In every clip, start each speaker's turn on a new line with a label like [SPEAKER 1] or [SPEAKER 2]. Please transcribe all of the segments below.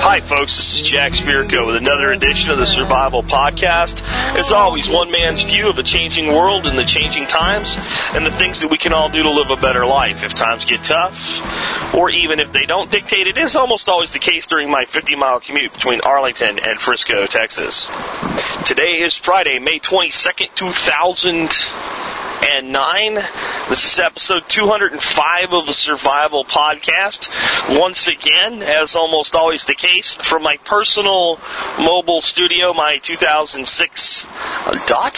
[SPEAKER 1] Hi, folks. This is Jack Spirko with another edition of the Survival Podcast. As always, one man's view of a changing world and the changing times, and the things that we can all do to live a better life if times get tough, or even if they don't dictate. It is almost always the case during my 50 mile commute between Arlington and Frisco, Texas. Today is Friday, May 22nd, 2009. This is episode 205 of the Survival Podcast. Once again, as almost always the case, from my personal mobile studio, my 2006 dot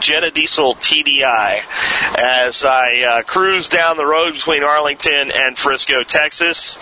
[SPEAKER 1] Jetta Diesel TDI, as I uh, cruise down the road between Arlington and Frisco, Texas.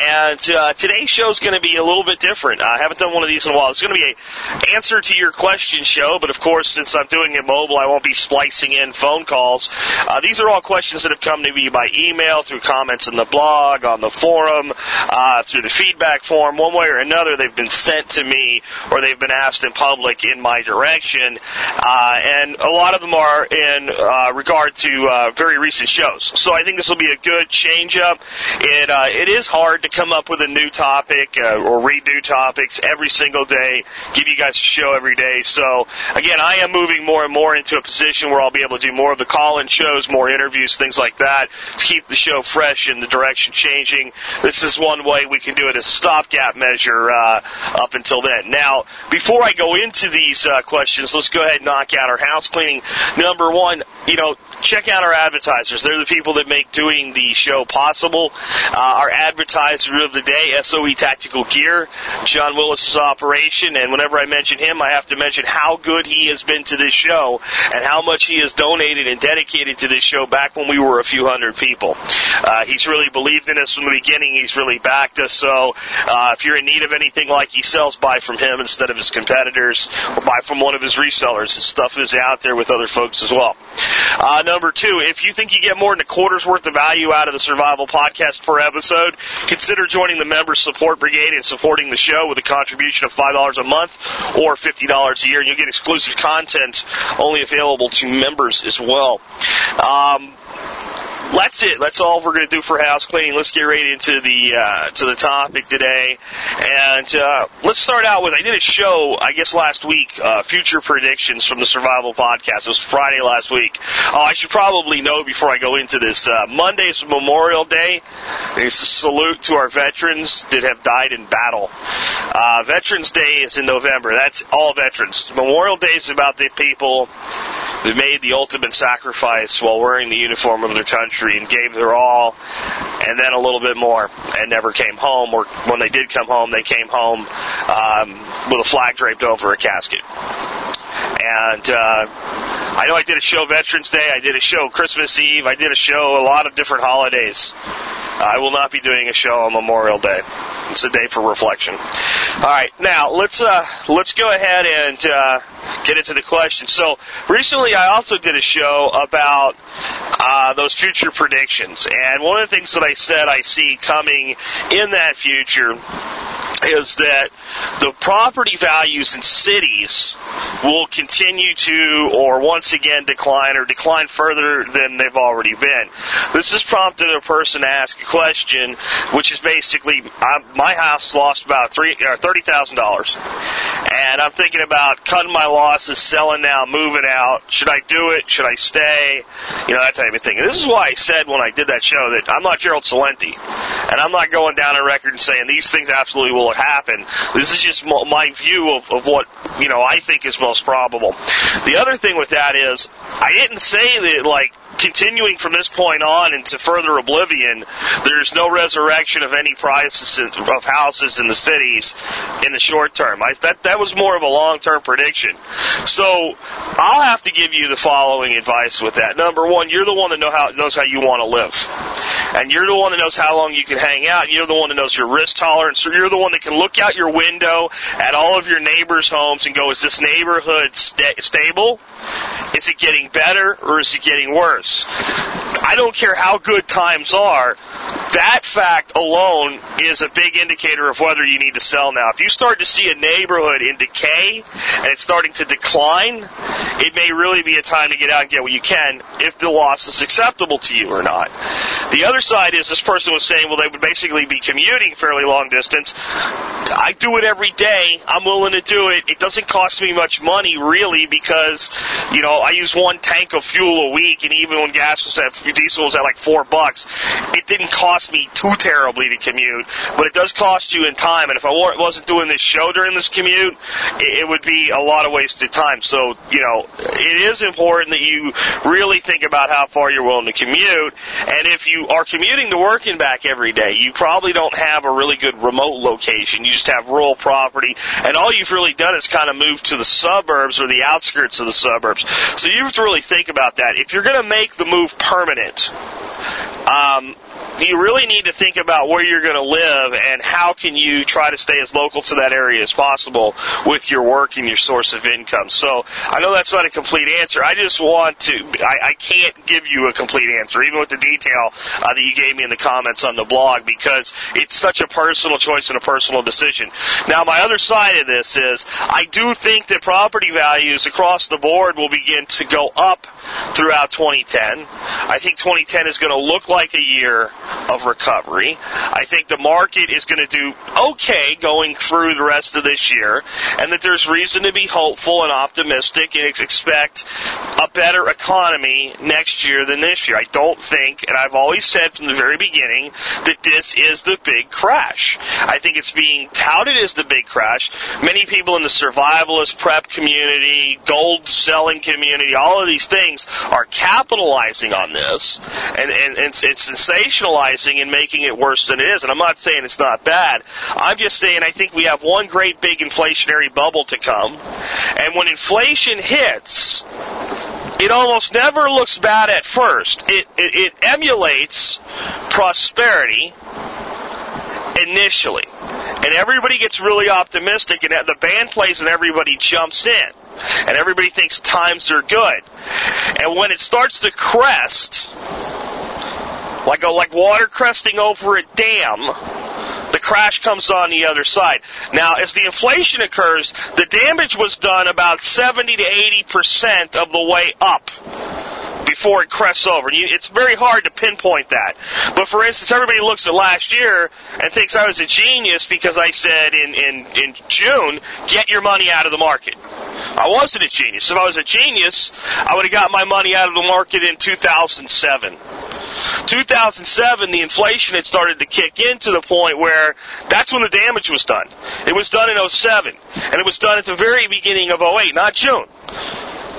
[SPEAKER 1] And uh, today's show is going to be a little bit different. I haven't done one of these in a while. It's going to be a answer to your question show, but of course, since I'm doing it mobile, I won't be splicing in phone calls. Uh, these are all questions that have come to me by email, through comments in the blog, on the forum, uh, through the feedback form. One way or another, they've been sent to me or they've been asked in public in my direction. Uh, and a lot of them are in uh, regard to uh, very recent shows. So I think this will be a good change up. It, uh, it is hard to come up with a new topic or redo topics every single day, give you guys a show every day. So again, I am moving more and more into a position where I'll be able to do more of the call-in shows, more interviews, things like that, to keep the show fresh and the direction changing. This is one way we can do it as a stopgap measure uh, up until then. Now, before I go into these uh, questions, let's go ahead and knock out our house cleaning. Number one, you know, check out our advertisers. They're the people that make doing the show possible. Uh, our advertiser of the day, SOE Tactical Gear, John Willis's operation, and whenever I mention him, I have to mention how good he has been to this show and how much he has donated and dedicated to this show back when we were a few hundred people. Uh, he's really believed in us from the beginning. He's really backed us. So uh, if you're in need of anything like he sells, buy from him instead of his competitors, or buy from one of his resellers. His stuff is out there with other folks as well. Uh, number two, if you think you get more than a quarter's worth of value out of the Survival Podcast per episode, consider joining the Member Support Brigade and supporting the show with a contribution of $5 a month or $50 a year, and you'll get exclusive content only available to members as well. Um, that's it. That's all we're going to do for house cleaning. Let's get right into the uh, to the topic today, and uh, let's start out with. I did a show, I guess last week, uh, future predictions from the Survival Podcast. It was Friday last week. Oh, I should probably know before I go into this. Uh, Monday is Memorial Day. It's a salute to our veterans that have died in battle. Uh, veterans Day is in November. That's all veterans. Memorial Day is about the people that made the ultimate sacrifice while wearing the uniform of their country and gave their all, and then a little bit more, and never came home. Or when they did come home, they came home um, with a flag draped over a casket. And uh, I know I did a show Veterans Day, I did a show Christmas Eve, I did a show a lot of different holidays. I will not be doing a show on Memorial Day. It's a day for reflection. All right, now let's uh, let's go ahead and uh, get into the question. So recently, I also did a show about uh, those future predictions, and one of the things that I said I see coming in that future is that the property values in cities will continue to, or once again, decline or decline further than they've already been. This has prompted a person to ask a question, which is basically, i my house lost about three, uh, thirty thousand dollars, and I'm thinking about cutting my losses, selling now, moving out. Should I do it? Should I stay? You know that type of thing. And this is why I said when I did that show that I'm not Gerald Celente, and I'm not going down a record and saying these things absolutely will happen. This is just my view of, of what you know I think is most probable. The other thing with that is I didn't say that like continuing from this point on into further oblivion, there's no resurrection of any prices of houses in the cities in the short term. I, that that was more of a long term prediction. So I'll have to give you the following advice with that. Number one, you're the one that know how knows how you want to live, and you're the one that knows how long you can hang out. You're the one that knows your risk tolerance. So you're the one that can look out your window at all of your neighbors' homes and go, "Is this neighborhood sta- stable? Is it getting better or is it getting worse?" I I don't care how good times are, that fact alone is a big indicator of whether you need to sell now. If you start to see a neighborhood in decay and it's starting to decline, it may really be a time to get out and get what you can if the loss is acceptable to you or not. The other side is this person was saying, well, they would basically be commuting fairly long distance. I do it every day. I'm willing to do it. It doesn't cost me much money really because, you know, I use one tank of fuel a week and even when gas was at, diesel was at like four bucks, it didn't cost me too terribly to commute, but it does cost you in time. And if I wasn't doing this show during this commute, it would be a lot of wasted time. So, you know, it is important that you really think about how far you're willing to commute. And if you are commuting to work and back every day, you probably don't have a really good remote location. You just have rural property. And all you've really done is kind of move to the suburbs or the outskirts of the suburbs. So you have to really think about that. If you're going to make the move permanent, um, you really need to think about where you're going to live and how can you try to stay as local to that area as possible with your work and your source of income. So I know that's not a complete answer. I just want to, I, I can't give you a complete answer, even with the detail uh, that you gave me in the comments on the blog, because it's such a personal choice and a personal decision. Now, my other side of this is I do think that property values across the board will begin to go up throughout 2010. I think 2010 is going to look like a year of recovery. I think the market is going to do okay going through the rest of this year, and that there's reason to be hopeful and optimistic and expect a better economy next year than this year. I don't think, and I've always said from the very beginning, that this is the big crash. I think it's being touted as the big crash. Many people in the survivalist prep community, gold selling community, all of these things are capitalizing on this, and, and, and it's, it's and making it worse than it is. And I'm not saying it's not bad. I'm just saying I think we have one great big inflationary bubble to come. And when inflation hits, it almost never looks bad at first. It, it, it emulates prosperity initially. And everybody gets really optimistic, and the band plays, and everybody jumps in. And everybody thinks times are good. And when it starts to crest, like a, like water cresting over a dam, the crash comes on the other side. Now, as the inflation occurs, the damage was done about 70 to 80 percent of the way up before it crests over. It's very hard to pinpoint that. But for instance, everybody looks at last year and thinks I was a genius because I said in, in, in June, get your money out of the market. I wasn't a genius. If I was a genius, I would have got my money out of the market in 2007. 2007, the inflation had started to kick in to the point where that's when the damage was done. It was done in 07, and it was done at the very beginning of 08, not June.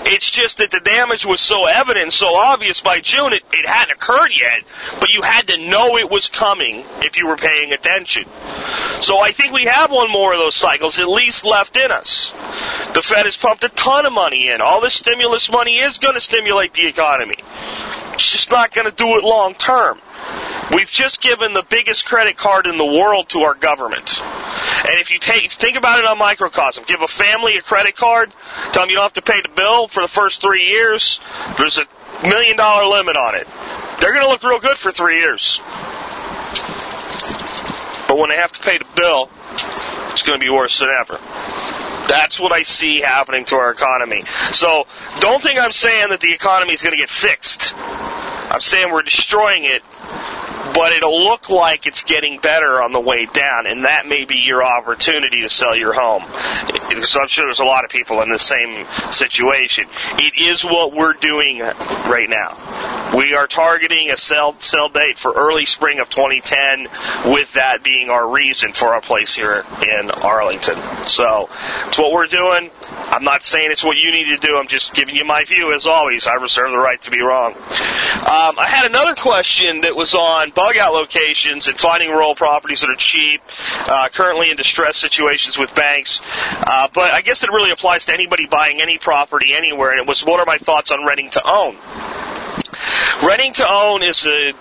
[SPEAKER 1] It's just that the damage was so evident, so obvious by June, it, it hadn't occurred yet, but you had to know it was coming if you were paying attention. So I think we have one more of those cycles at least left in us. The Fed has pumped a ton of money in. All this stimulus money is going to stimulate the economy. It's just not going to do it long term. We've just given the biggest credit card in the world to our government. And if you take, think about it on microcosm, give a family a credit card, tell them you don't have to pay the bill for the first three years, there's a million dollar limit on it. They're going to look real good for three years. But when they have to pay the bill, it's going to be worse than ever. That's what I see happening to our economy. So don't think I'm saying that the economy is going to get fixed. I'm saying we're destroying it but it'll look like it's getting better on the way down, and that may be your opportunity to sell your home. So I'm sure there's a lot of people in the same situation. It is what we're doing right now. We are targeting a sell sell date for early spring of 2010, with that being our reason for our place here in Arlington. So it's what we're doing. I'm not saying it's what you need to do. I'm just giving you my view. As always, I reserve the right to be wrong. Um, I had another question that was on bug out locations and finding rural properties that are cheap, uh, currently in distress situations with banks. Uh, but I guess it really applies to anybody buying any property anywhere. And it was, what are my thoughts on renting to own? Renting to own is a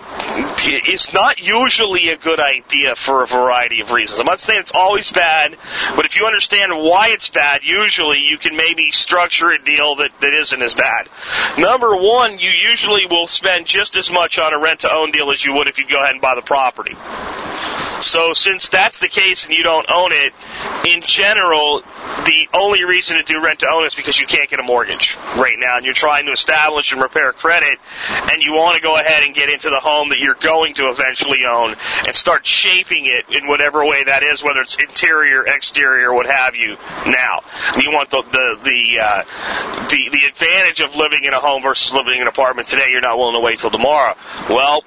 [SPEAKER 1] is not usually a good idea for a variety of reasons. I'm not saying it's always bad, but if you understand why it's bad, usually you can maybe structure a deal that, that isn't as bad. Number one, you usually will spend just as much on a rent to own deal as you would if you go ahead and buy the property. So since that's the case and you don't own it, in general, the only reason to do rent to own is because you can't get a mortgage right now and you're trying to establish and repair credit and you want to go ahead and get into the home that you're going to eventually own and start shaping it in whatever way that is, whether it's interior, exterior, what have you now. You want the, the, the, uh, the, the advantage of living in a home versus living in an apartment today. You're not willing to wait till tomorrow. Well,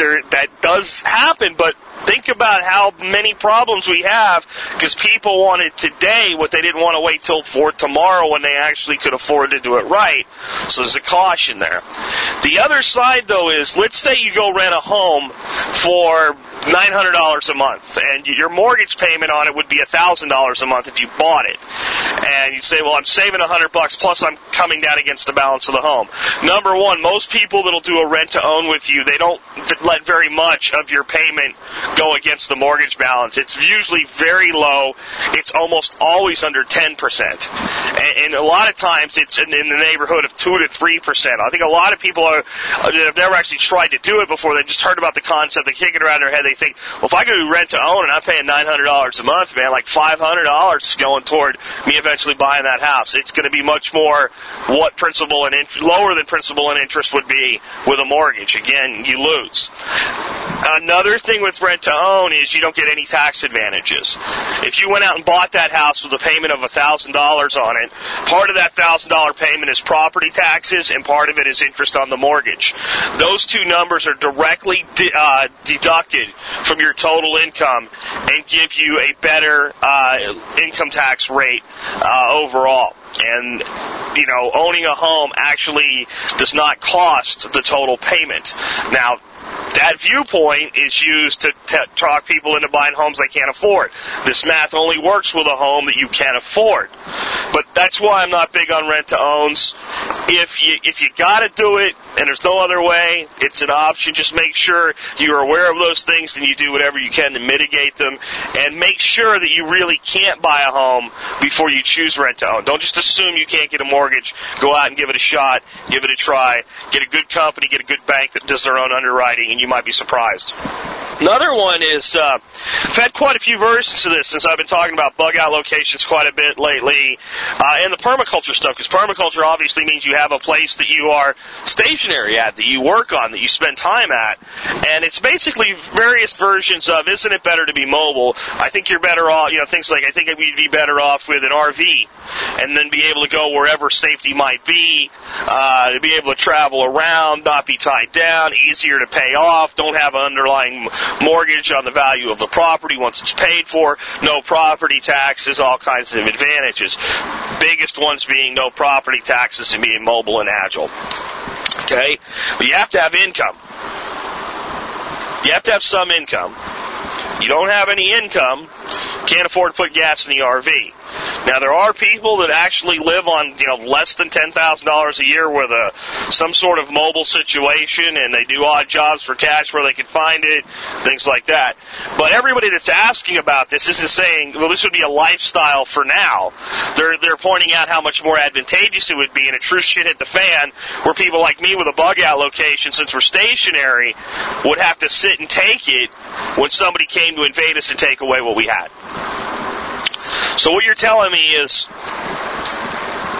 [SPEAKER 1] there, that does happen, but think about how many problems we have because people wanted today what they didn't want to wait till for tomorrow when they actually could afford to do it right. So there's a caution there. The other side though is let's say you go rent a home for $900 a month and your mortgage payment on it would be $1,000 a month if you bought it. And you say, well, I'm saving 100 bucks plus I'm coming down against the balance of the home. Number one, most people that'll do a rent to own with you, they don't let very much of your payment go against the mortgage balance. It's usually very low. It's almost always under 10%. And, a lot of times it's in, the neighborhood of 2 to 3%. I think a lot of people are, uh, have never actually tried to do it before. They've just heard about the concept. They kick it around their head. They think, well, if I go rent to own and I'm paying $900 a month, man, like $500 is going toward me eventually buying that house. It's going to be much more what principal and lower than principal and interest would be with a mortgage. Again, you lose. Another thing with rent to own is you don't get any tax advantages. If you went out and bought that house with a payment of $1,000 on it, part of that $1,000 payment is property taxes and part of it is interest on the mortgage. Those two numbers are directly de- uh, deducted from your total income and give you a better uh, income tax rate uh, overall. And, you know, owning a home actually does not cost the total payment. Now, that viewpoint is used to t- talk people into buying homes they can't afford. This math only works with a home that you can't afford. But that's why I'm not big on rent to owns. If you if you got to do it and there's no other way, it's an option. Just make sure you're aware of those things and you do whatever you can to mitigate them and make sure that you really can't buy a home before you choose rent to own. Don't just assume you can't get a mortgage. Go out and give it a shot, give it a try, get a good company, get a good bank that does their own underwriting and you might be surprised. Another one is uh, I've had quite a few versions of this since I've been talking about bug out locations quite a bit lately, uh, and the permaculture stuff. Because permaculture obviously means you have a place that you are stationary at, that you work on, that you spend time at, and it's basically various versions of isn't it better to be mobile? I think you're better off. You know, things like I think we'd be better off with an RV, and then be able to go wherever safety might be, uh, to be able to travel around, not be tied down, easier to pay off, don't have an underlying mortgage on the value of the property once it's paid for, no property taxes, all kinds of advantages. Biggest ones being no property taxes and being mobile and agile. Okay? But you have to have income. You have to have some income. You don't have any income, can't afford to put gas in the RV. Now there are people that actually live on you know less than ten thousand dollars a year with a some sort of mobile situation, and they do odd jobs for cash where they can find it, things like that. But everybody that's asking about this isn't saying, well, this would be a lifestyle for now. They're they're pointing out how much more advantageous it would be, and a true shit hit the fan, where people like me with a bug out location, since we're stationary, would have to sit and take it when somebody came to invade us and take away what we had. So what you're telling me is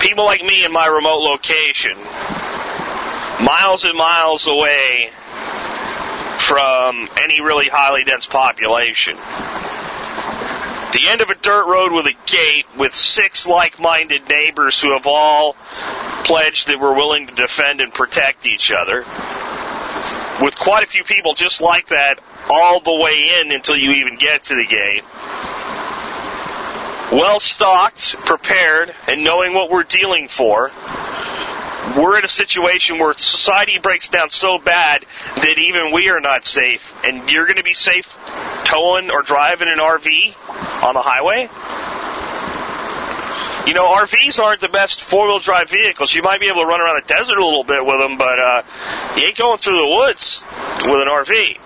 [SPEAKER 1] people like me in my remote location, miles and miles away from any really highly dense population. The end of a dirt road with a gate with six like-minded neighbors who have all pledged that we're willing to defend and protect each other. With quite a few people just like that all the way in until you even get to the gate well stocked, prepared, and knowing what we're dealing for, we're in a situation where society breaks down so bad that even we are not safe. And you're going to be safe towing or driving an RV on the highway? you know, RVs aren't the best four wheel drive vehicles. You might be able to run around the desert a little bit with them, but uh, you ain't going through the woods with an RV.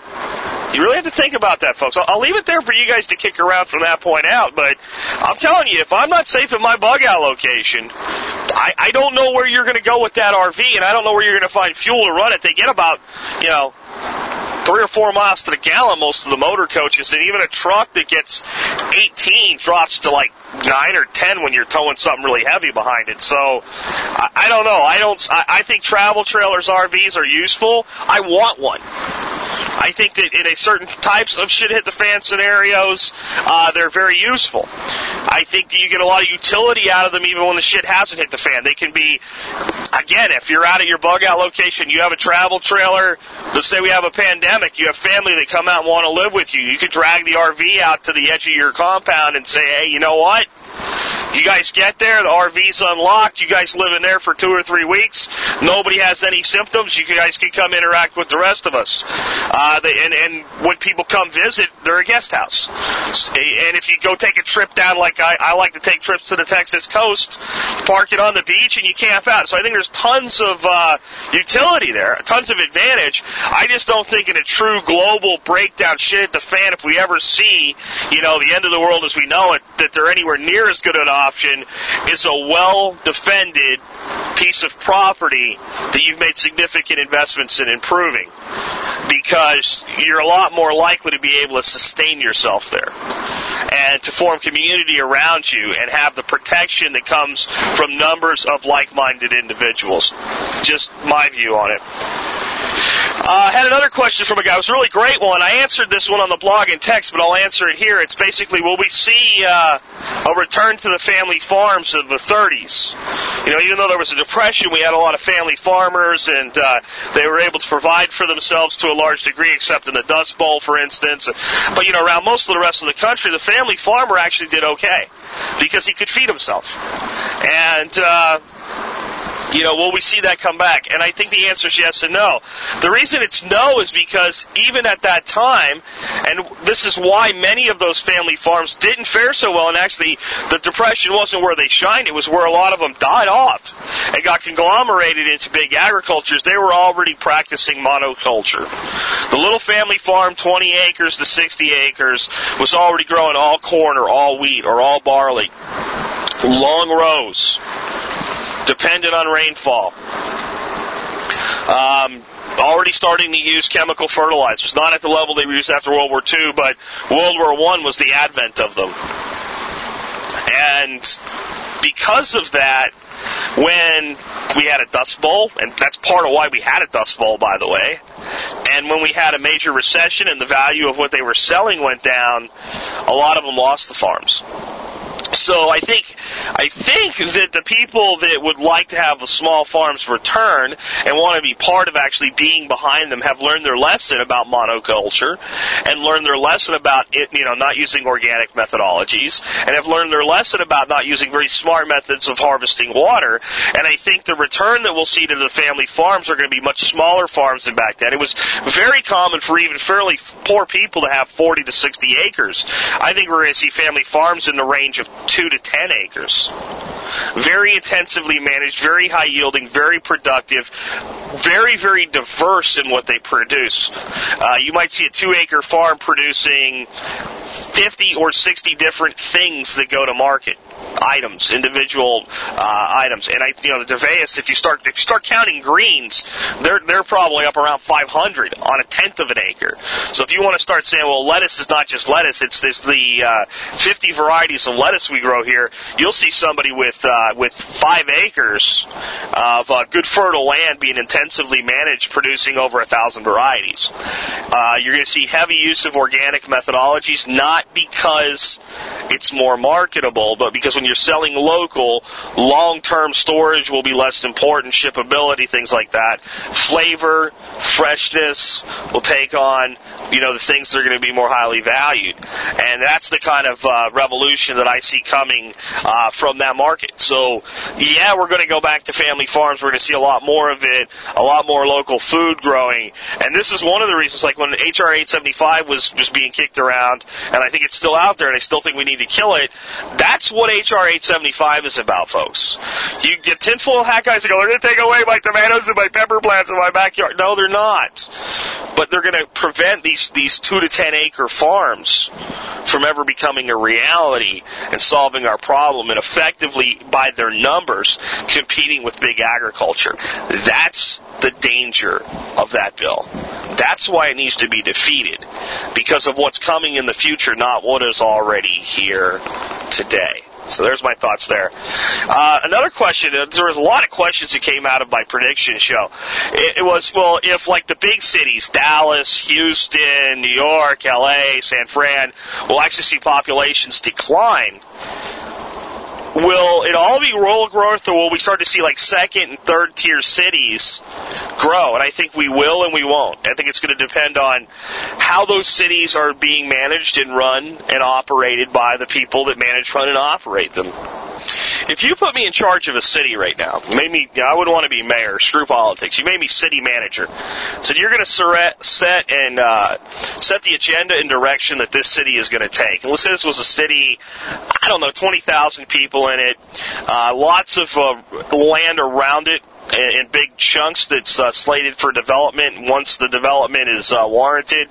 [SPEAKER 1] You really have to think about that, folks. I'll, I'll leave it there for you guys to kick around from that point out, but I'm telling you, if I'm not safe in my bug out location, I, I don't know where you're going to go with that RV, and I don't know where you're going to find fuel to run it. They get about, you know, three or four miles to the gallon, most of the motor coaches, and even a truck that gets 18 drops to like nine or 10 when you're towing something really heavy behind it. So, I, I don't know. I don't, I, I think travel trailers, RVs are useful. I want one. I think that in a certain types of shit hit the fan scenarios, uh, they're very useful. I think that you get a lot of utility out of them even when the shit hasn't hit the fan. They can be, again, if you're out at your bug out location, you have a travel trailer, let's say we have a pandemic, you have family that come out and want to live with you. You could drag the RV out to the edge of your compound and say, hey, you know what? You guys get there, the RV's unlocked, you guys live in there for two or three weeks, nobody has any symptoms, you guys can come interact with the rest of us. Uh, they, and, and when people come visit, they're a guest house. And if you go take a trip down, like I, I like to take trips to the Texas coast, park it on the beach and you camp out. So I think there's tons of uh, utility there, tons of advantage. I just don't think in a true global breakdown shit the fan, if we ever see, you know, the end of the world as we know it, that they're anywhere near as good an option is a well defended piece of property that you've made significant investments in improving because you're a lot more likely to be able to sustain yourself there and to form community around you and have the protection that comes from numbers of like-minded individuals. Just my view on it. Uh, I had another question from a guy. It was a really great one. I answered this one on the blog in text, but I'll answer it here. It's basically, will we see uh, a return to the family farms of the 30s? You know, even though there was a depression, we had a lot of family farmers, and uh, they were able to provide for themselves to a large degree, except in the Dust Bowl, for instance. But you know, around most of the rest of the country, the family farmer actually did okay because he could feed himself, and. Uh, you know, will we see that come back? And I think the answer is yes and no. The reason it's no is because even at that time, and this is why many of those family farms didn't fare so well, and actually the depression wasn't where they shined, it was where a lot of them died off and got conglomerated into big agricultures. They were already practicing monoculture. The little family farm, 20 acres to 60 acres, was already growing all corn or all wheat or all barley. Long rows dependent on rainfall. Um, already starting to use chemical fertilizers, not at the level they used after World War II, but World War I was the advent of them. And because of that, when we had a dust bowl, and that's part of why we had a dust bowl, by the way, and when we had a major recession and the value of what they were selling went down, a lot of them lost the farms. So I think I think that the people that would like to have small farms return and want to be part of actually being behind them have learned their lesson about monoculture and learned their lesson about it, you know, not using organic methodologies and have learned their lesson about not using very smart methods of harvesting water. And I think the return that we'll see to the family farms are going to be much smaller farms than back then. It was very common for even fairly poor people to have 40 to 60 acres. I think we're going to see family farms in the range of two to ten acres. Very intensively managed, very high yielding, very productive, very, very diverse in what they produce. Uh, you might see a two acre farm producing 50 or 60 different things that go to market items, individual uh, items. And I, you know, the Dervaeus, if you start if you start counting greens, they're they're probably up around 500 on a tenth of an acre. So if you want to start saying, well, lettuce is not just lettuce; it's the uh, 50 varieties of lettuce we grow here. You'll see somebody with uh, with five acres of uh, good fertile land being intensively managed, producing over a thousand varieties. Uh, you're going to see heavy use of organic methodologies, not because it's more marketable, but because when you're selling local, long-term storage will be less important, shippability, things like that. Flavor, freshness will take on, you know, the things that are going to be more highly valued. And that's the kind of uh, revolution that I see coming uh, from that market. So, yeah, we're going to go back to family farms. We're going to see a lot more of it, a lot more local food growing. And this is one of the reasons, like when HR 875 was, was being kicked around, and I think it's still out there, and I still think we need to kill it. That's what HR 875 is about, folks. You get tinfoil hat guys that go, they're going to take away my tomatoes and my pepper plants in my backyard. No, they're not. But they're going to prevent these, these two to ten acre farms from ever becoming a reality and solving our problem and effectively, by their numbers, competing with big agriculture. That's the danger of that bill. That's why it needs to be defeated because of what's coming in the future, not what is already here today. So there's my thoughts there. Uh, another question, uh, there was a lot of questions that came out of my prediction show. It, it was, well, if like the big cities, Dallas, Houston, New York, LA, San Fran, will actually see populations decline, will it all be rural growth or will we start to see like second and third tier cities grow? And I think we will and we won't. I think it's going to depend on how those cities are being managed and run and operated by the people that manage, run, and operate them. If you put me in charge of a city right now, made me, I would want to be mayor, screw politics. You made me city manager. So you're going to set and uh, set the agenda and direction that this city is going to take. And let's say this was a city, I don't know, 20,000 people in it, uh, lots of uh, land around it, in big chunks that's uh, slated for development once the development is uh, warranted.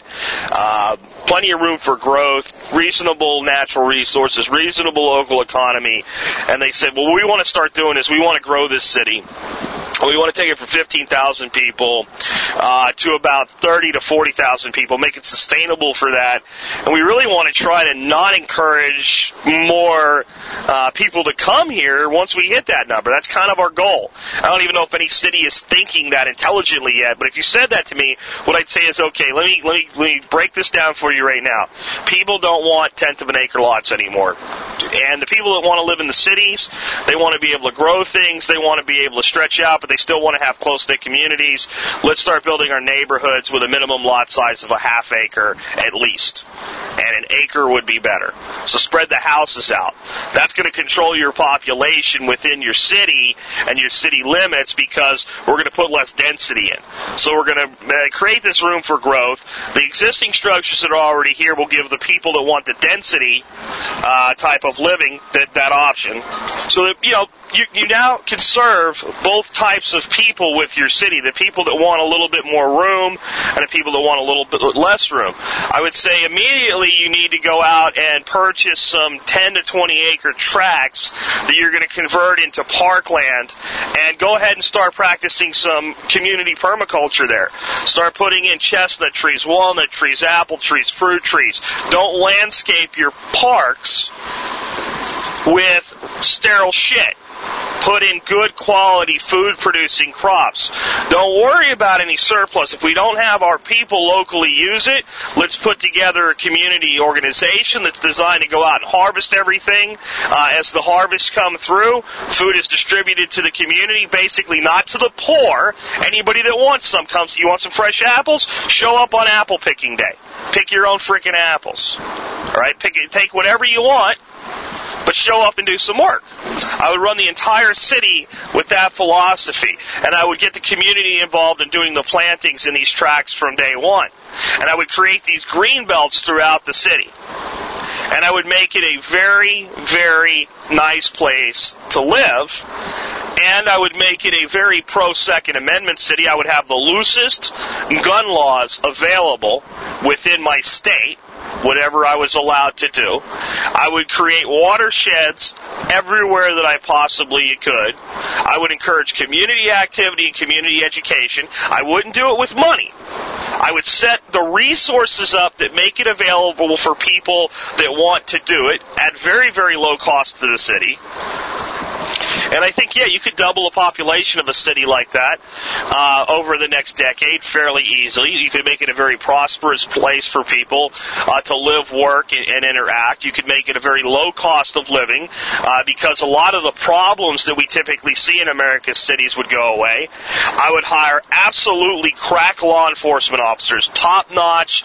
[SPEAKER 1] Uh, plenty of room for growth, reasonable natural resources, reasonable local economy. And they said, well, we want to start doing is we want to grow this city. We want to take it from 15,000 people uh, to about 30 to 40,000 people, make it sustainable for that. And we really want to try to not encourage more uh, people to come here once we hit that number. That's kind of our goal. I don't even know if any city is thinking that intelligently yet, but if you said that to me, what I'd say is, okay, let me let me let me break this down for you right now. People don't want tenth of an acre lots anymore, and the people that want to live in the cities, they want to be able to grow things, they want to be able to stretch out, but they still want to have close knit communities. Let's start building our neighborhoods with a minimum lot size of a half acre at least, and an acre would be better. So spread the houses out. That's going to control your population within your city and your city limits because we're going to put less density in. So we're going to uh, create this room for growth. The existing structures that are already here will give the people that want the density uh, type of living that that option. So that you know you, you now can serve both types of people with your city. The people that want a little bit more room and the people that want a little bit less room. I would say immediately you need to go out and purchase some 10 to 20 acre tracts that you're going to convert into parkland and go ahead and start practicing some community permaculture there. Start putting in chestnut trees, walnut trees, apple trees, fruit trees. Don't landscape your parks with sterile shit put in good quality food producing crops. Don't worry about any surplus. If we don't have our people locally use it, let's put together a community organization that's designed to go out and harvest everything. Uh, as the harvests come through, food is distributed to the community, basically not to the poor. Anybody that wants some comes, you want some fresh apples? Show up on apple picking day. Pick your own freaking apples. Alright, pick, take whatever you want but show up and do some work. I would run the entire city with that philosophy, and I would get the community involved in doing the plantings in these tracks from day one. And I would create these green belts throughout the city. And I would make it a very, very nice place to live. And I would make it a very pro Second Amendment city. I would have the loosest gun laws available within my state whatever I was allowed to do. I would create watersheds everywhere that I possibly could. I would encourage community activity and community education. I wouldn't do it with money. I would set the resources up that make it available for people that want to do it at very, very low cost to the city. And I think, yeah, you could double the population of a city like that uh, over the next decade fairly easily. You could make it a very prosperous place for people uh, to live, work, and, and, interact. You could make it a very low cost of living uh, because a lot of the problems that we typically see in America's cities would go away. I would hire absolutely crack law enforcement officers, top notch,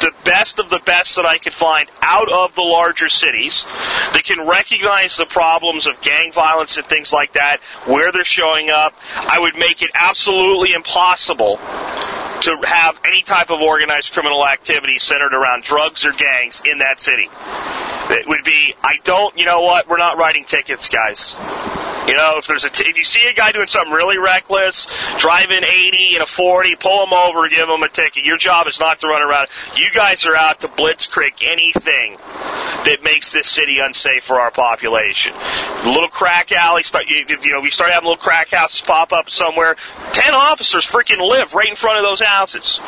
[SPEAKER 1] the best of the best that I could find out of the larger cities that can recognize the problems of gang violence violence and things like that, where they're showing up. I would make it absolutely impossible to have any type of organized criminal activity centered around drugs or gangs in that city. It would be, I don't, you know what, we're not writing tickets, guys. You know, if there's a t- if you see a guy doing something really reckless, driving 80 in a 40, pull him over, give him a ticket. Your job is not to run around. You guys are out to blitzkrieg anything that makes this city unsafe for our population. Little crack alley, start you, you know, we start having little crack houses pop up somewhere. Ten officers freaking live right in front of those houses.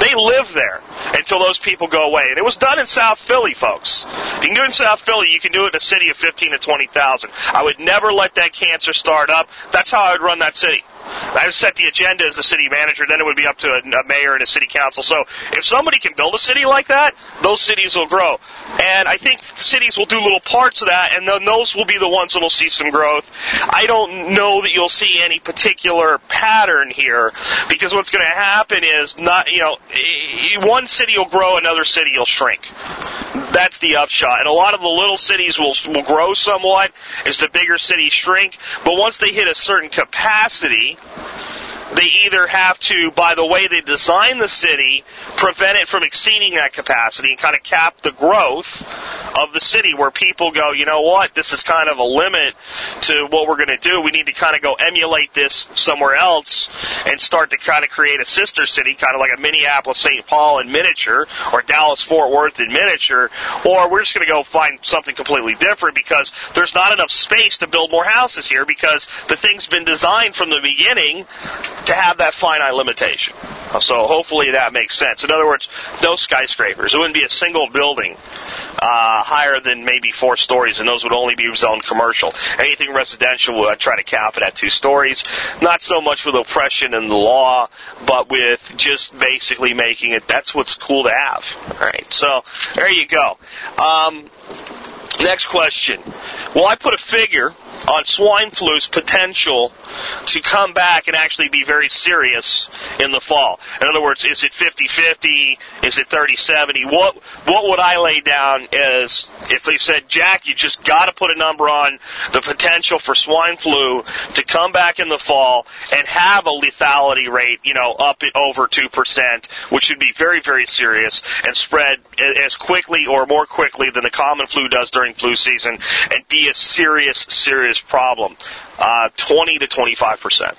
[SPEAKER 1] They live there until those people go away. And it was done in South Philly, folks. If you can do it in South Philly, you can do it in a city of 15 to 20,000. I would never let that cancer start up. That's how I would run that city. I would set the agenda as a city manager, then it would be up to a, a, mayor and a city council. So if somebody can build a city like that, those cities will grow. And I think cities will do little parts of that, and then those will be the ones that will see some growth. I don't know that you'll see any particular pattern here, because what's going to happen is not, you know, one city will grow, another city will shrink. That's the upshot. And a lot of the little cities will, will grow somewhat as the bigger cities shrink, but once they hit a certain capacity, they either have to, by the way they design the city, prevent it from exceeding that capacity and kind of cap the growth of the city where people go, you know what, this is kind of a limit to what we're going to do. We need to kind of go emulate this somewhere else and start to kind of create a sister city, kind of like a Minneapolis, St. Paul in miniature or Dallas, Fort Worth in miniature, or we're just going to go find something completely different because there's not enough space to build more houses here because the thing's been designed from the beginning to have that finite limitation. So hopefully that makes sense. In other words, no skyscrapers. It wouldn't be a single building uh, higher than maybe four stories, and those would only be zoned commercial. Anything residential would try to cap it at two stories. Not so much with oppression and the law, but with just basically making it. That's what's cool to have. All right. So there you go. Um, next question. Well, I put a figure on swine flu's potential to come back and actually be very serious in the fall. In other words, is it 50-50? Is it 30-70? What, what would I lay down as if they said, Jack, you just gotta put a number on the potential for swine flu to come back in the fall and have a lethality rate, you know, up over 2%, which would be very, very serious and spread as quickly or more quickly than the common flu does during flu season and be a serious, serious serious problem. Uh, 20 to 25 percent.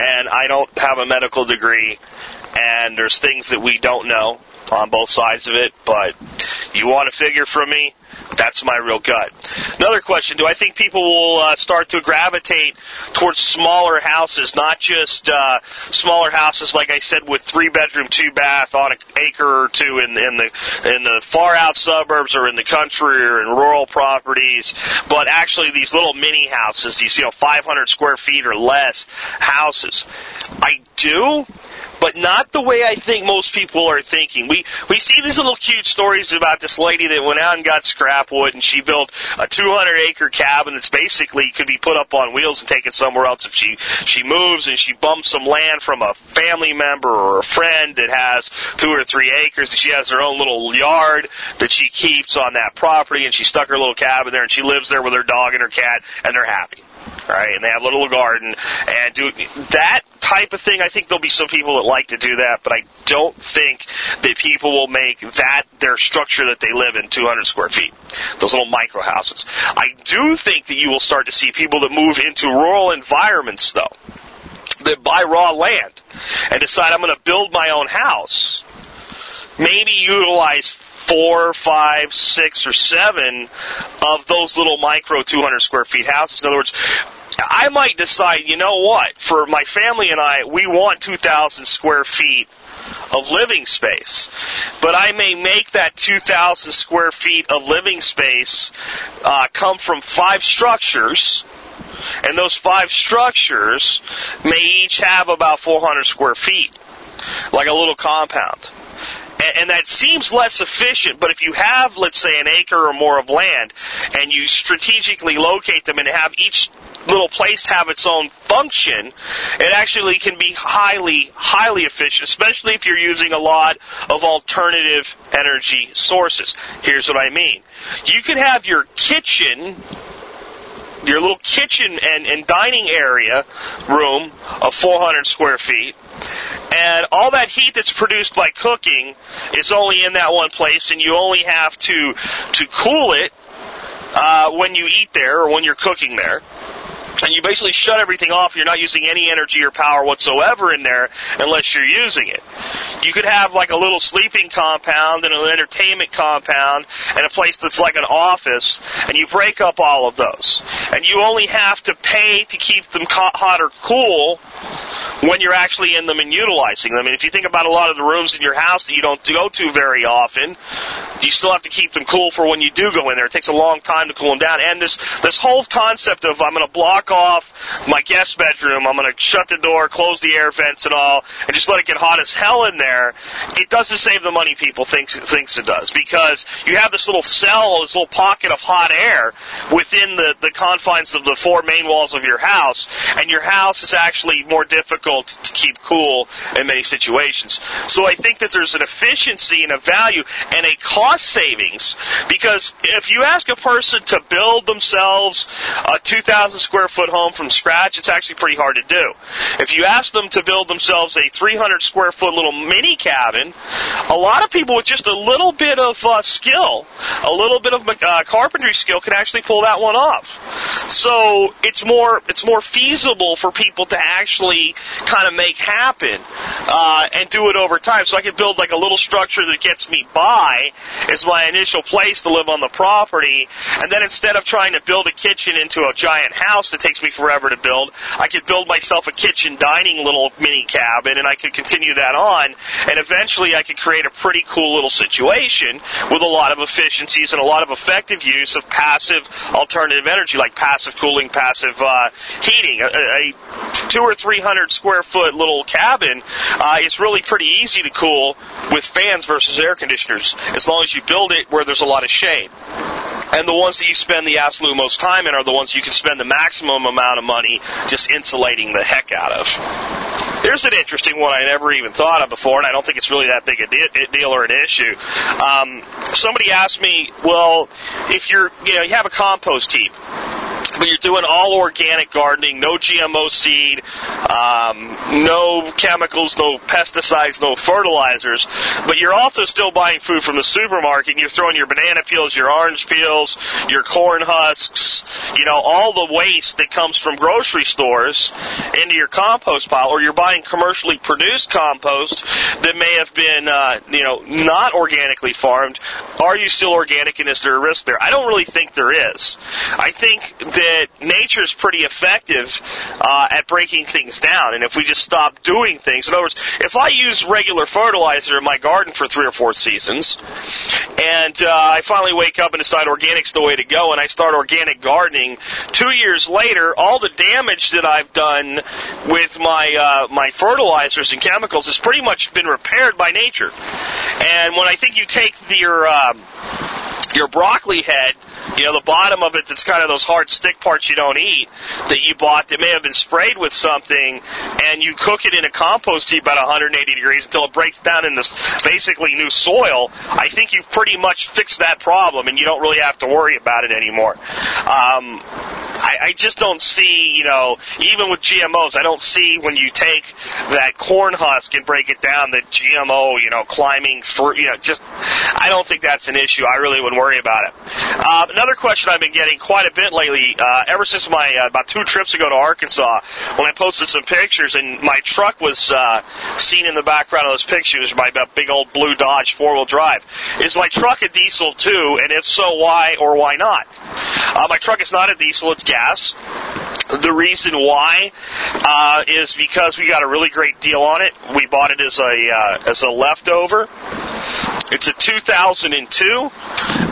[SPEAKER 1] And I don't have a medical degree, and there's things that we don't know on both sides of it, but you want a figure from me? That's my real gut. Another question: Do I think people will uh, start to gravitate towards smaller houses, not just uh, smaller houses, like I said, with three bedroom, two bath on an acre or two in, in the in the far out suburbs or in the country or in rural properties, but actually these little mini houses, these you know 500 square feet or less houses? I do but not the way I think most people are thinking. We we see these little cute stories about this lady that went out and got scrap wood and she built a 200 acre cabin that's basically could be put up on wheels and taken somewhere else if she she moves and she bumps some land from a family member or a friend that has two or three acres and she has her own little yard that she keeps on that property and she stuck her little cabin there and she lives there with her dog and her cat and they're happy right? And they have a little garden and do that type of thing. I think there'll be some people that like to do that, but I don't think that people will make that their structure that they live in 200 square feet. Those little micro houses. I do think that you will start to see people that move into rural environments though, that buy raw land and decide I'm going to build my own house. Maybe utilize four, five, six, or seven of those little micro 200 square feet houses. In other words, I might decide, you know what, for my family and I, we want 2,000 square feet of living space. But I may make that 2,000 square feet of living space uh, come from five structures. And those five structures may each have about 400 square feet, like a little compound and, that seems less efficient. But if you have, let's say, an acre or more of land, and you strategically locate them and have each little place have its own function, it actually can be highly, highly efficient, especially if you're using a lot of alternative energy sources. Here's what I mean. You could have your kitchen your little kitchen and, and dining area room of 400 square feet. And all that heat that's produced by cooking is only in that one place, and you only have to to cool it uh, when you eat there or when you're cooking there and you basically shut everything off. You're not using any energy or power whatsoever in there unless you're using it. You could have like a little sleeping compound and an entertainment compound and a place that's like an office, and you break up all of those. And you only have to pay to keep them hot or cool when you're actually in them and utilizing them. And if you think about a lot of the rooms in your house that you don't go to very often, you still have to keep them cool for when you do go in there. It takes a long time to cool them down. And this this whole concept of I'm going to block off my guest bedroom, I'm going to shut the door, close the air vents and all, and just let it get hot as hell in there. It doesn't save the money people thinks thinks it does because you have this little cell, this little pocket of hot air within the the confines of the four main walls of your house, and your house is actually more difficult to keep cool in many situations. So I think that there's an efficiency and a value and a cost savings because if you ask a person to build themselves a 2,000 square foot home from scratch, it's actually pretty hard to do. If you ask them to build themselves a 300 square foot little mini cabin, a lot of people with just a little bit of uh, skill, a little bit of uh, carpentry skill, can actually pull that one off. So it's more it's more feasible for people to actually kind of make happen uh, and do it over time. So I could build like a little structure that gets me by as my initial place to live on the property, and then instead of trying to build a kitchen into a giant house that takes me forever to build, I could build myself a kitchen dining little mini cabin, and I could continue that on, and eventually I could create a pretty cool little situation with a lot of efficiencies and a lot of effective use of passive alternative energy like passive cooling, passive uh, heating. A, a two or three hundred square foot little cabin uh, is really pretty easy to cool with fans versus air conditioners, as long as you build it where there's a lot of shade. And the ones that you spend the absolute most time in are the ones you can spend the maximum amount of money just insulating the heck out of. There's an interesting one I never even thought of before, and I don't think it's really that big a deal or an issue. Um, somebody asked me, well, if you're, you know, you have a compost heap, but you're doing all organic gardening, no GMO seed, um, no chemicals, no pesticides, no fertilizers, but you're also still buying food from the supermarket and you're throwing your banana peels, your orange peels, your corn husks, you know, all the waste that comes from grocery stores into your compost pile, or you're buying commercially produced compost that may have been, uh, you know, not organically farmed. Are you still organic and is there a risk there? I don't really think there is. I think that nature is pretty effective uh, at breaking things down. And if we just stop doing things, in other words, if I use regular fertilizer in my garden for three or four seasons, and uh, I finally wake up and decide organic's the way to go, and I start organic gardening, two years later, all the damage that I've done with my uh, my fertilizers and chemicals has pretty much been repaired by nature. And when I think you take the, your um, your broccoli head you know, the bottom of it that's kind of those hard stick parts you don't eat that you bought that may have been sprayed with something and you cook it in a compost heap about 180 degrees until it breaks down in this basically new soil, I think you've pretty much fixed that problem and you don't really have to worry about it anymore. Um, I, I just don't see, you know, even with GMOs, I don't see when you take that corn husk and break it down that GMO, you know, climbing through, you know, just, I don't think that's an issue. I really wouldn't worry about it. Uh, another question I've been getting quite a bit lately, uh, ever since my, uh, about two trips ago to Arkansas, when I posted some pictures and my truck was, uh, seen in the background of those pictures, my big old blue Dodge four-wheel drive. Is my truck a diesel too? And if so, why or why not? Uh, my truck is not a diesel, it's gas. The reason why uh, is because we got a really great deal on it. We bought it as a uh, as a leftover. It's a 2002,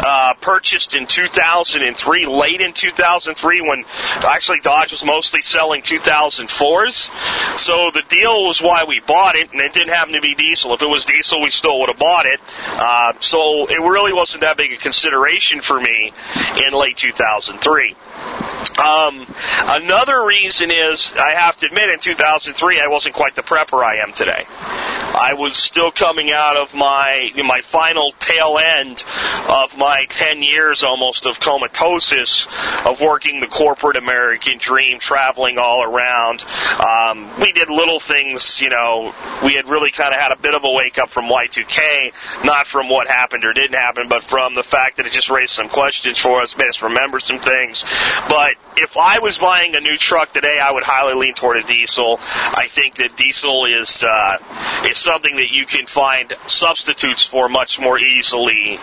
[SPEAKER 1] uh, purchased in 2003, late in 2003 when actually Dodge was mostly selling 2004s. So the deal was why we bought it, and it didn't happen to be diesel. If it was diesel, we still would have bought it. Uh, so it really wasn't that big a consideration for me in late 2003. Um, another reason is I have to admit in 2003 I wasn't quite the prepper I am today. I was still coming out of my my final tail end of my 10 years almost of comatosis of working the corporate American dream, traveling all around. Um, we did little things, you know, we had really kind of had a bit of a wake up from Y2K, not from what happened or didn't happen, but from the fact that it just raised some questions for us, made us remember some things. But if I was buying a new truck today, I would highly lean toward a diesel. I think that diesel is uh, is something that you can find substitutes for much more easily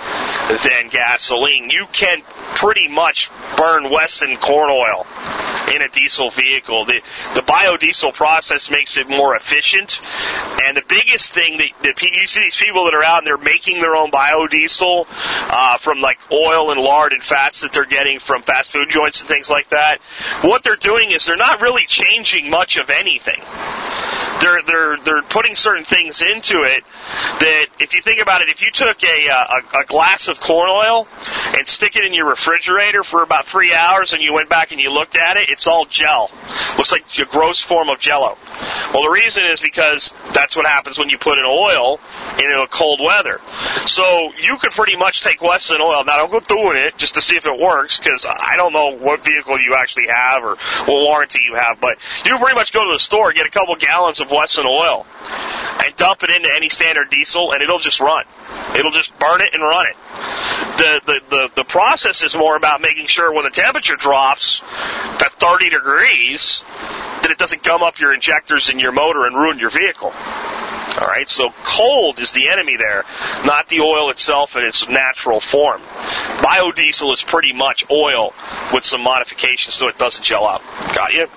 [SPEAKER 1] than gasoline. You can pretty much burn Wesson corn oil in a diesel vehicle. The the biodiesel process makes it more efficient, and the biggest thing that, that you see these people that are out and they're making their own biodiesel uh, from like oil and lard and fats that they're getting from fast food joints and things like that. What they're doing is they're not really changing much of anything. They're they're they're putting certain things into it that if you think about it, if you took a uh, a, a glass of corn oil and stick it in your refrigerator for about three hours and you went back and you looked at it, it's all gel. Looks like a gross form of jello. Well, the reason is because that's what happens when you put an oil into a cold weather. So you could pretty much take Wesson oil. Now, don't go doing it just to see if it works because I don't know what vehicle you actually have or what warranty you have, but you pretty much go to the store, get a couple gallons of Wesson oil, and dump it into any standard diesel, and it'll just run. It'll just burn it and run it. The, the, the, the process is more about making sure when the temperature drops to 30 degrees that it doesn't gum up your injectors in your motor and ruin your vehicle. All right, so cold is the enemy there, not the oil itself in its natural form. Biodiesel is pretty much oil with some modifications so it doesn't gel up. Got you?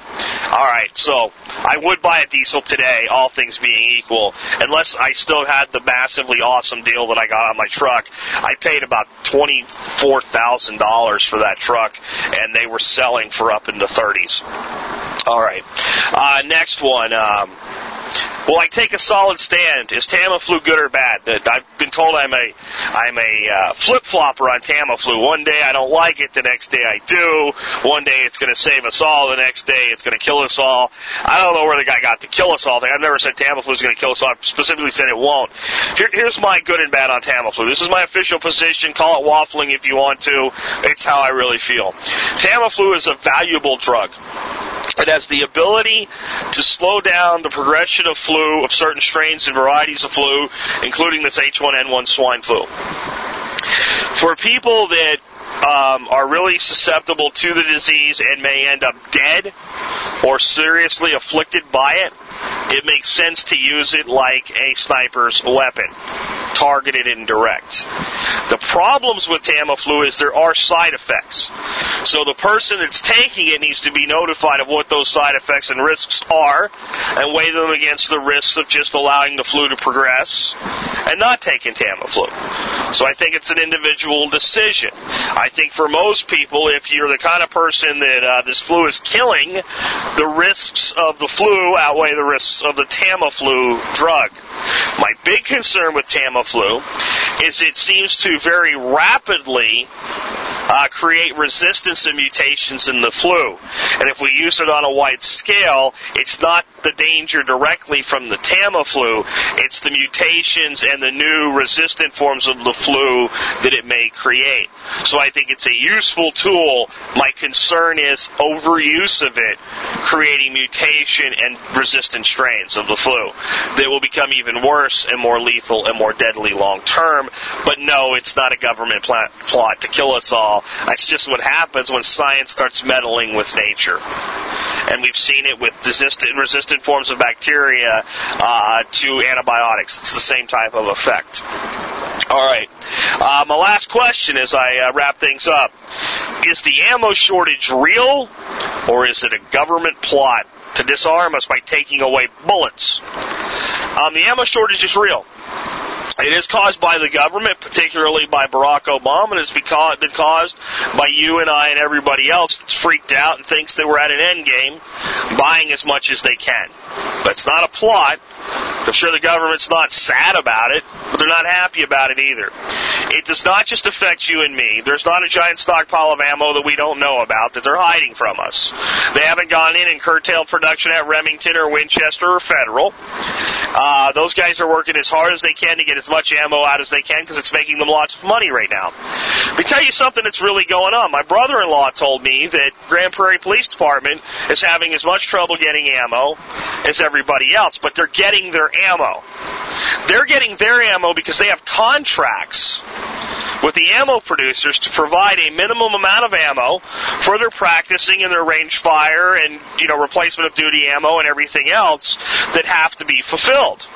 [SPEAKER 1] All right, so I would buy a diesel today, all things being equal, unless I still had the massively awesome deal that I got on my truck. I paid about twenty-four thousand dollars for that truck, and they were selling for up in the thirties. All right, uh, next one. Um, Will I take a solid stand? Is Tamiflu good or bad? I've been told I'm a I'm a uh, flip flopper on Tamiflu. One day I don't like it, the next day I do. One day it's going to save us all, the next day it's going to kill us all. I don't know where the guy got the kill us all thing. I've never said Tamiflu is going to kill us all. I've specifically said it won't. Here, here's my good and bad on Tamiflu. This is my official position. Call it waffling if you want to. It's how I really feel. Tamiflu is a valuable drug. It has the ability to slow down the progression of flu, of certain strains and varieties of flu, including this H1N1 swine flu. For people that um, are really susceptible to the disease and may end up dead or seriously afflicted by it, it makes sense to use it like a sniper's weapon, targeted and direct. The problems with Tamiflu is there are side effects. So the person that's taking it needs to be notified of what those side effects and risks are and weigh them against the risks of just allowing the flu to progress and not taking Tamiflu. So I think it's an individual decision. I think for most people, if you're the kind of person that uh, this flu is killing, the risks of the flu outweigh the risks of the Tamiflu drug. My big concern with Tamiflu is it seems to very rapidly uh, create resistance and mutations in the flu. And if we use it on a wide scale, it's not the danger directly from the Tamiflu, it's the mutations and the new resistant forms of the flu that it may create. So I think it's a useful tool. My concern is overuse of it, creating mutation and resistant strains of the flu that will become even worse and more lethal and more deadly long term. But no, it's not a government plot, plot to kill us all. That's just what happens when science starts meddling with nature. And we've seen it with resistant, resistant forms of bacteria uh, to antibiotics. It's the same type of effect. All right. Uh, my last question as I uh, wrap things up is the ammo shortage real or is it a government plot to disarm us by taking away bullets? Um, the ammo shortage is real. It is caused by the government, particularly by Barack Obama, and it's been caused by you and I and everybody else that's freaked out and thinks that we're at an end game, buying as much as they can. But it's not a plot. I'm sure the government's not sad about it, but they're not happy about it either. It does not just affect you and me. There's not a giant stockpile of ammo that we don't know about that they're hiding from us. They haven't gone in and curtailed production at Remington or Winchester or Federal. Uh, those guys are working as hard as they can to get as much ammo out as they can because it's making them lots of money right now. Let me tell you something that's really going on. My brother-in-law told me that Grand Prairie Police Department is having as much trouble getting ammo as everybody else, but they're getting their ammo. They're getting their ammo because they have contracts with the ammo producers to provide a minimum amount of ammo for their practicing and their range fire and you know replacement of duty ammo and everything else that have to be fulfilled.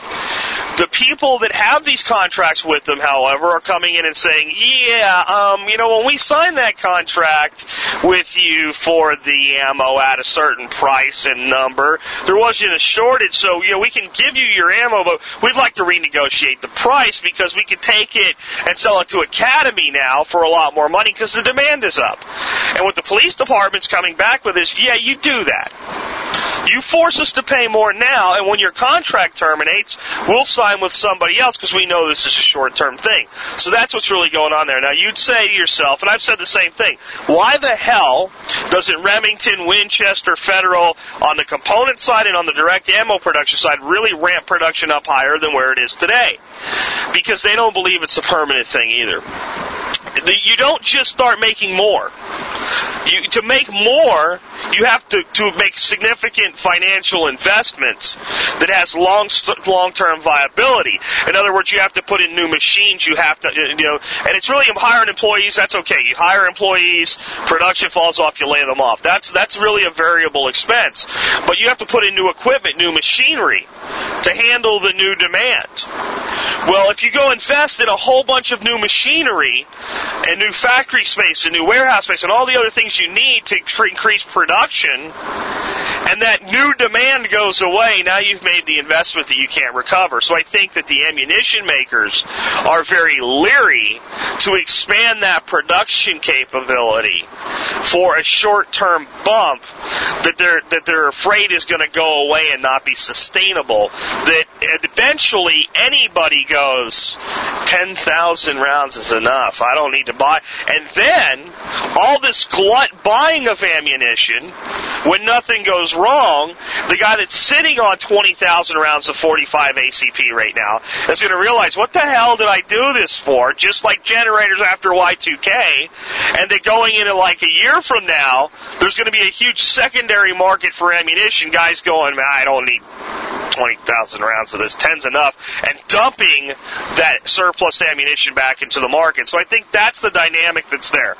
[SPEAKER 1] The people that have these contracts with them, however, are coming in and saying, "Yeah, um, you know, when we signed that contract with you for the ammo at a certain price and number, there wasn't a shortage, so you know we can give you your ammo, but we'd like to renegotiate the price because we can take it and sell it to Academy now for a lot more money because the demand is up." And what the police department's coming back with is, "Yeah, you do that." You force us to pay more now, and when your contract terminates, we'll sign with somebody else because we know this is a short-term thing. So that's what's really going on there. Now, you'd say to yourself, and I've said the same thing, why the hell doesn't Remington, Winchester, Federal, on the component side and on the direct ammo production side, really ramp production up higher than where it is today? Because they don't believe it's a permanent thing either. You don't just start making more. You, to make more, you have to, to make significant financial investments that has long long term viability. In other words, you have to put in new machines. You have to you know, and it's really hiring employees. That's okay. You hire employees, production falls off, you lay them off. That's that's really a variable expense. But you have to put in new equipment, new machinery to handle the new demand. Well, if you go invest in a whole bunch of new machinery and new factory space and new warehouse space and all the other things you need to increase production, and that new demand goes away, now you've made the investment that you can't recover. So I think that the ammunition makers are very leery to expand that production capability for a short-term bump that they're that they're afraid is going to go away and not be sustainable. That eventually anybody goes, ten thousand rounds is enough. I don't need to buy. And then all this glut buying of ammunition, when nothing goes wrong, the guy that's sitting on twenty thousand rounds of forty five ACP right now is going to realize what the hell did I do this for? Just like generators after Y2K, and that going into like a year from now, there's going to be a huge secondary market for ammunition. Guys going, I don't need 20,000 rounds of this, 10's enough, and dumping that surplus ammunition back into the market. So I think that's the dynamic that's there.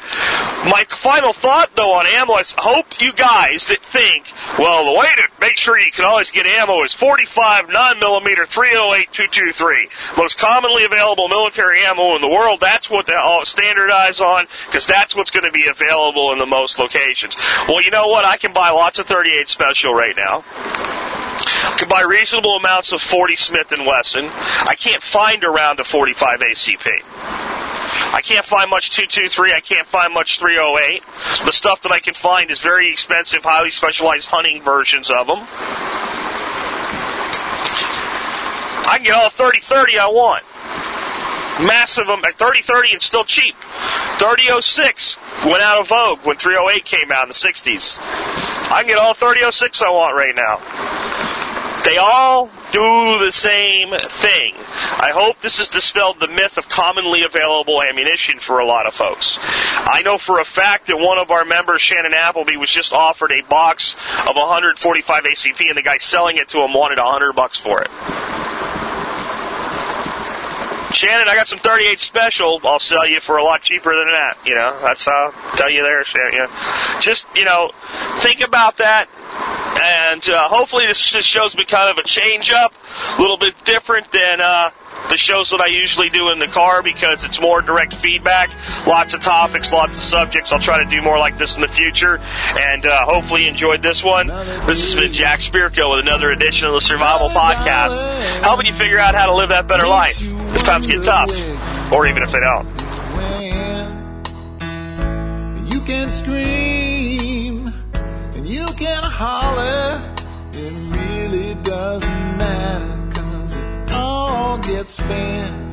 [SPEAKER 1] My final thought, though, on ammo is hope you guys that think, well, the way to make sure you can always get ammo is 45 9mm 308 223. Most commonly available military ammo in the world. That's what they all standardize on, because that's what's going to be available in the most locations. Well, you know what? I can buy lots of 38 special right now. I can buy reasonable amounts of 40 Smith and Wesson. I can't find around a 45 ACP. I can't find much 223. I can't find much 308. The stuff that I can find is very expensive, highly specialized hunting versions of them. I can get all 30-30 I want. Massive them at 30-30 and still cheap. 3006 went out of vogue when 308 came out in the 60s. I can get all 3006 I want right now. They all do the same thing. I hope this has dispelled the myth of commonly available ammunition for a lot of folks. I know for a fact that one of our members, Shannon Appleby, was just offered a box of 145 ACP, and the guy selling it to him wanted 100 bucks for it. Shannon, I got some 38 special. I'll sell you for a lot cheaper than that. You know, that's how I'll tell you there, Shannon. You know. Just, you know, think about that. And uh, hopefully this just shows me kind of a change up, a little bit different than uh, the shows that I usually do in the car because it's more direct feedback, lots of topics, lots of subjects. I'll try to do more like this in the future, and uh, hopefully you enjoyed this one. This has been Jack Spirko with another edition of the Survival Podcast, helping you figure out how to live that better life if times get tough, or even if they don't.
[SPEAKER 2] You can scream you can holler, it really doesn't matter, cause get spent.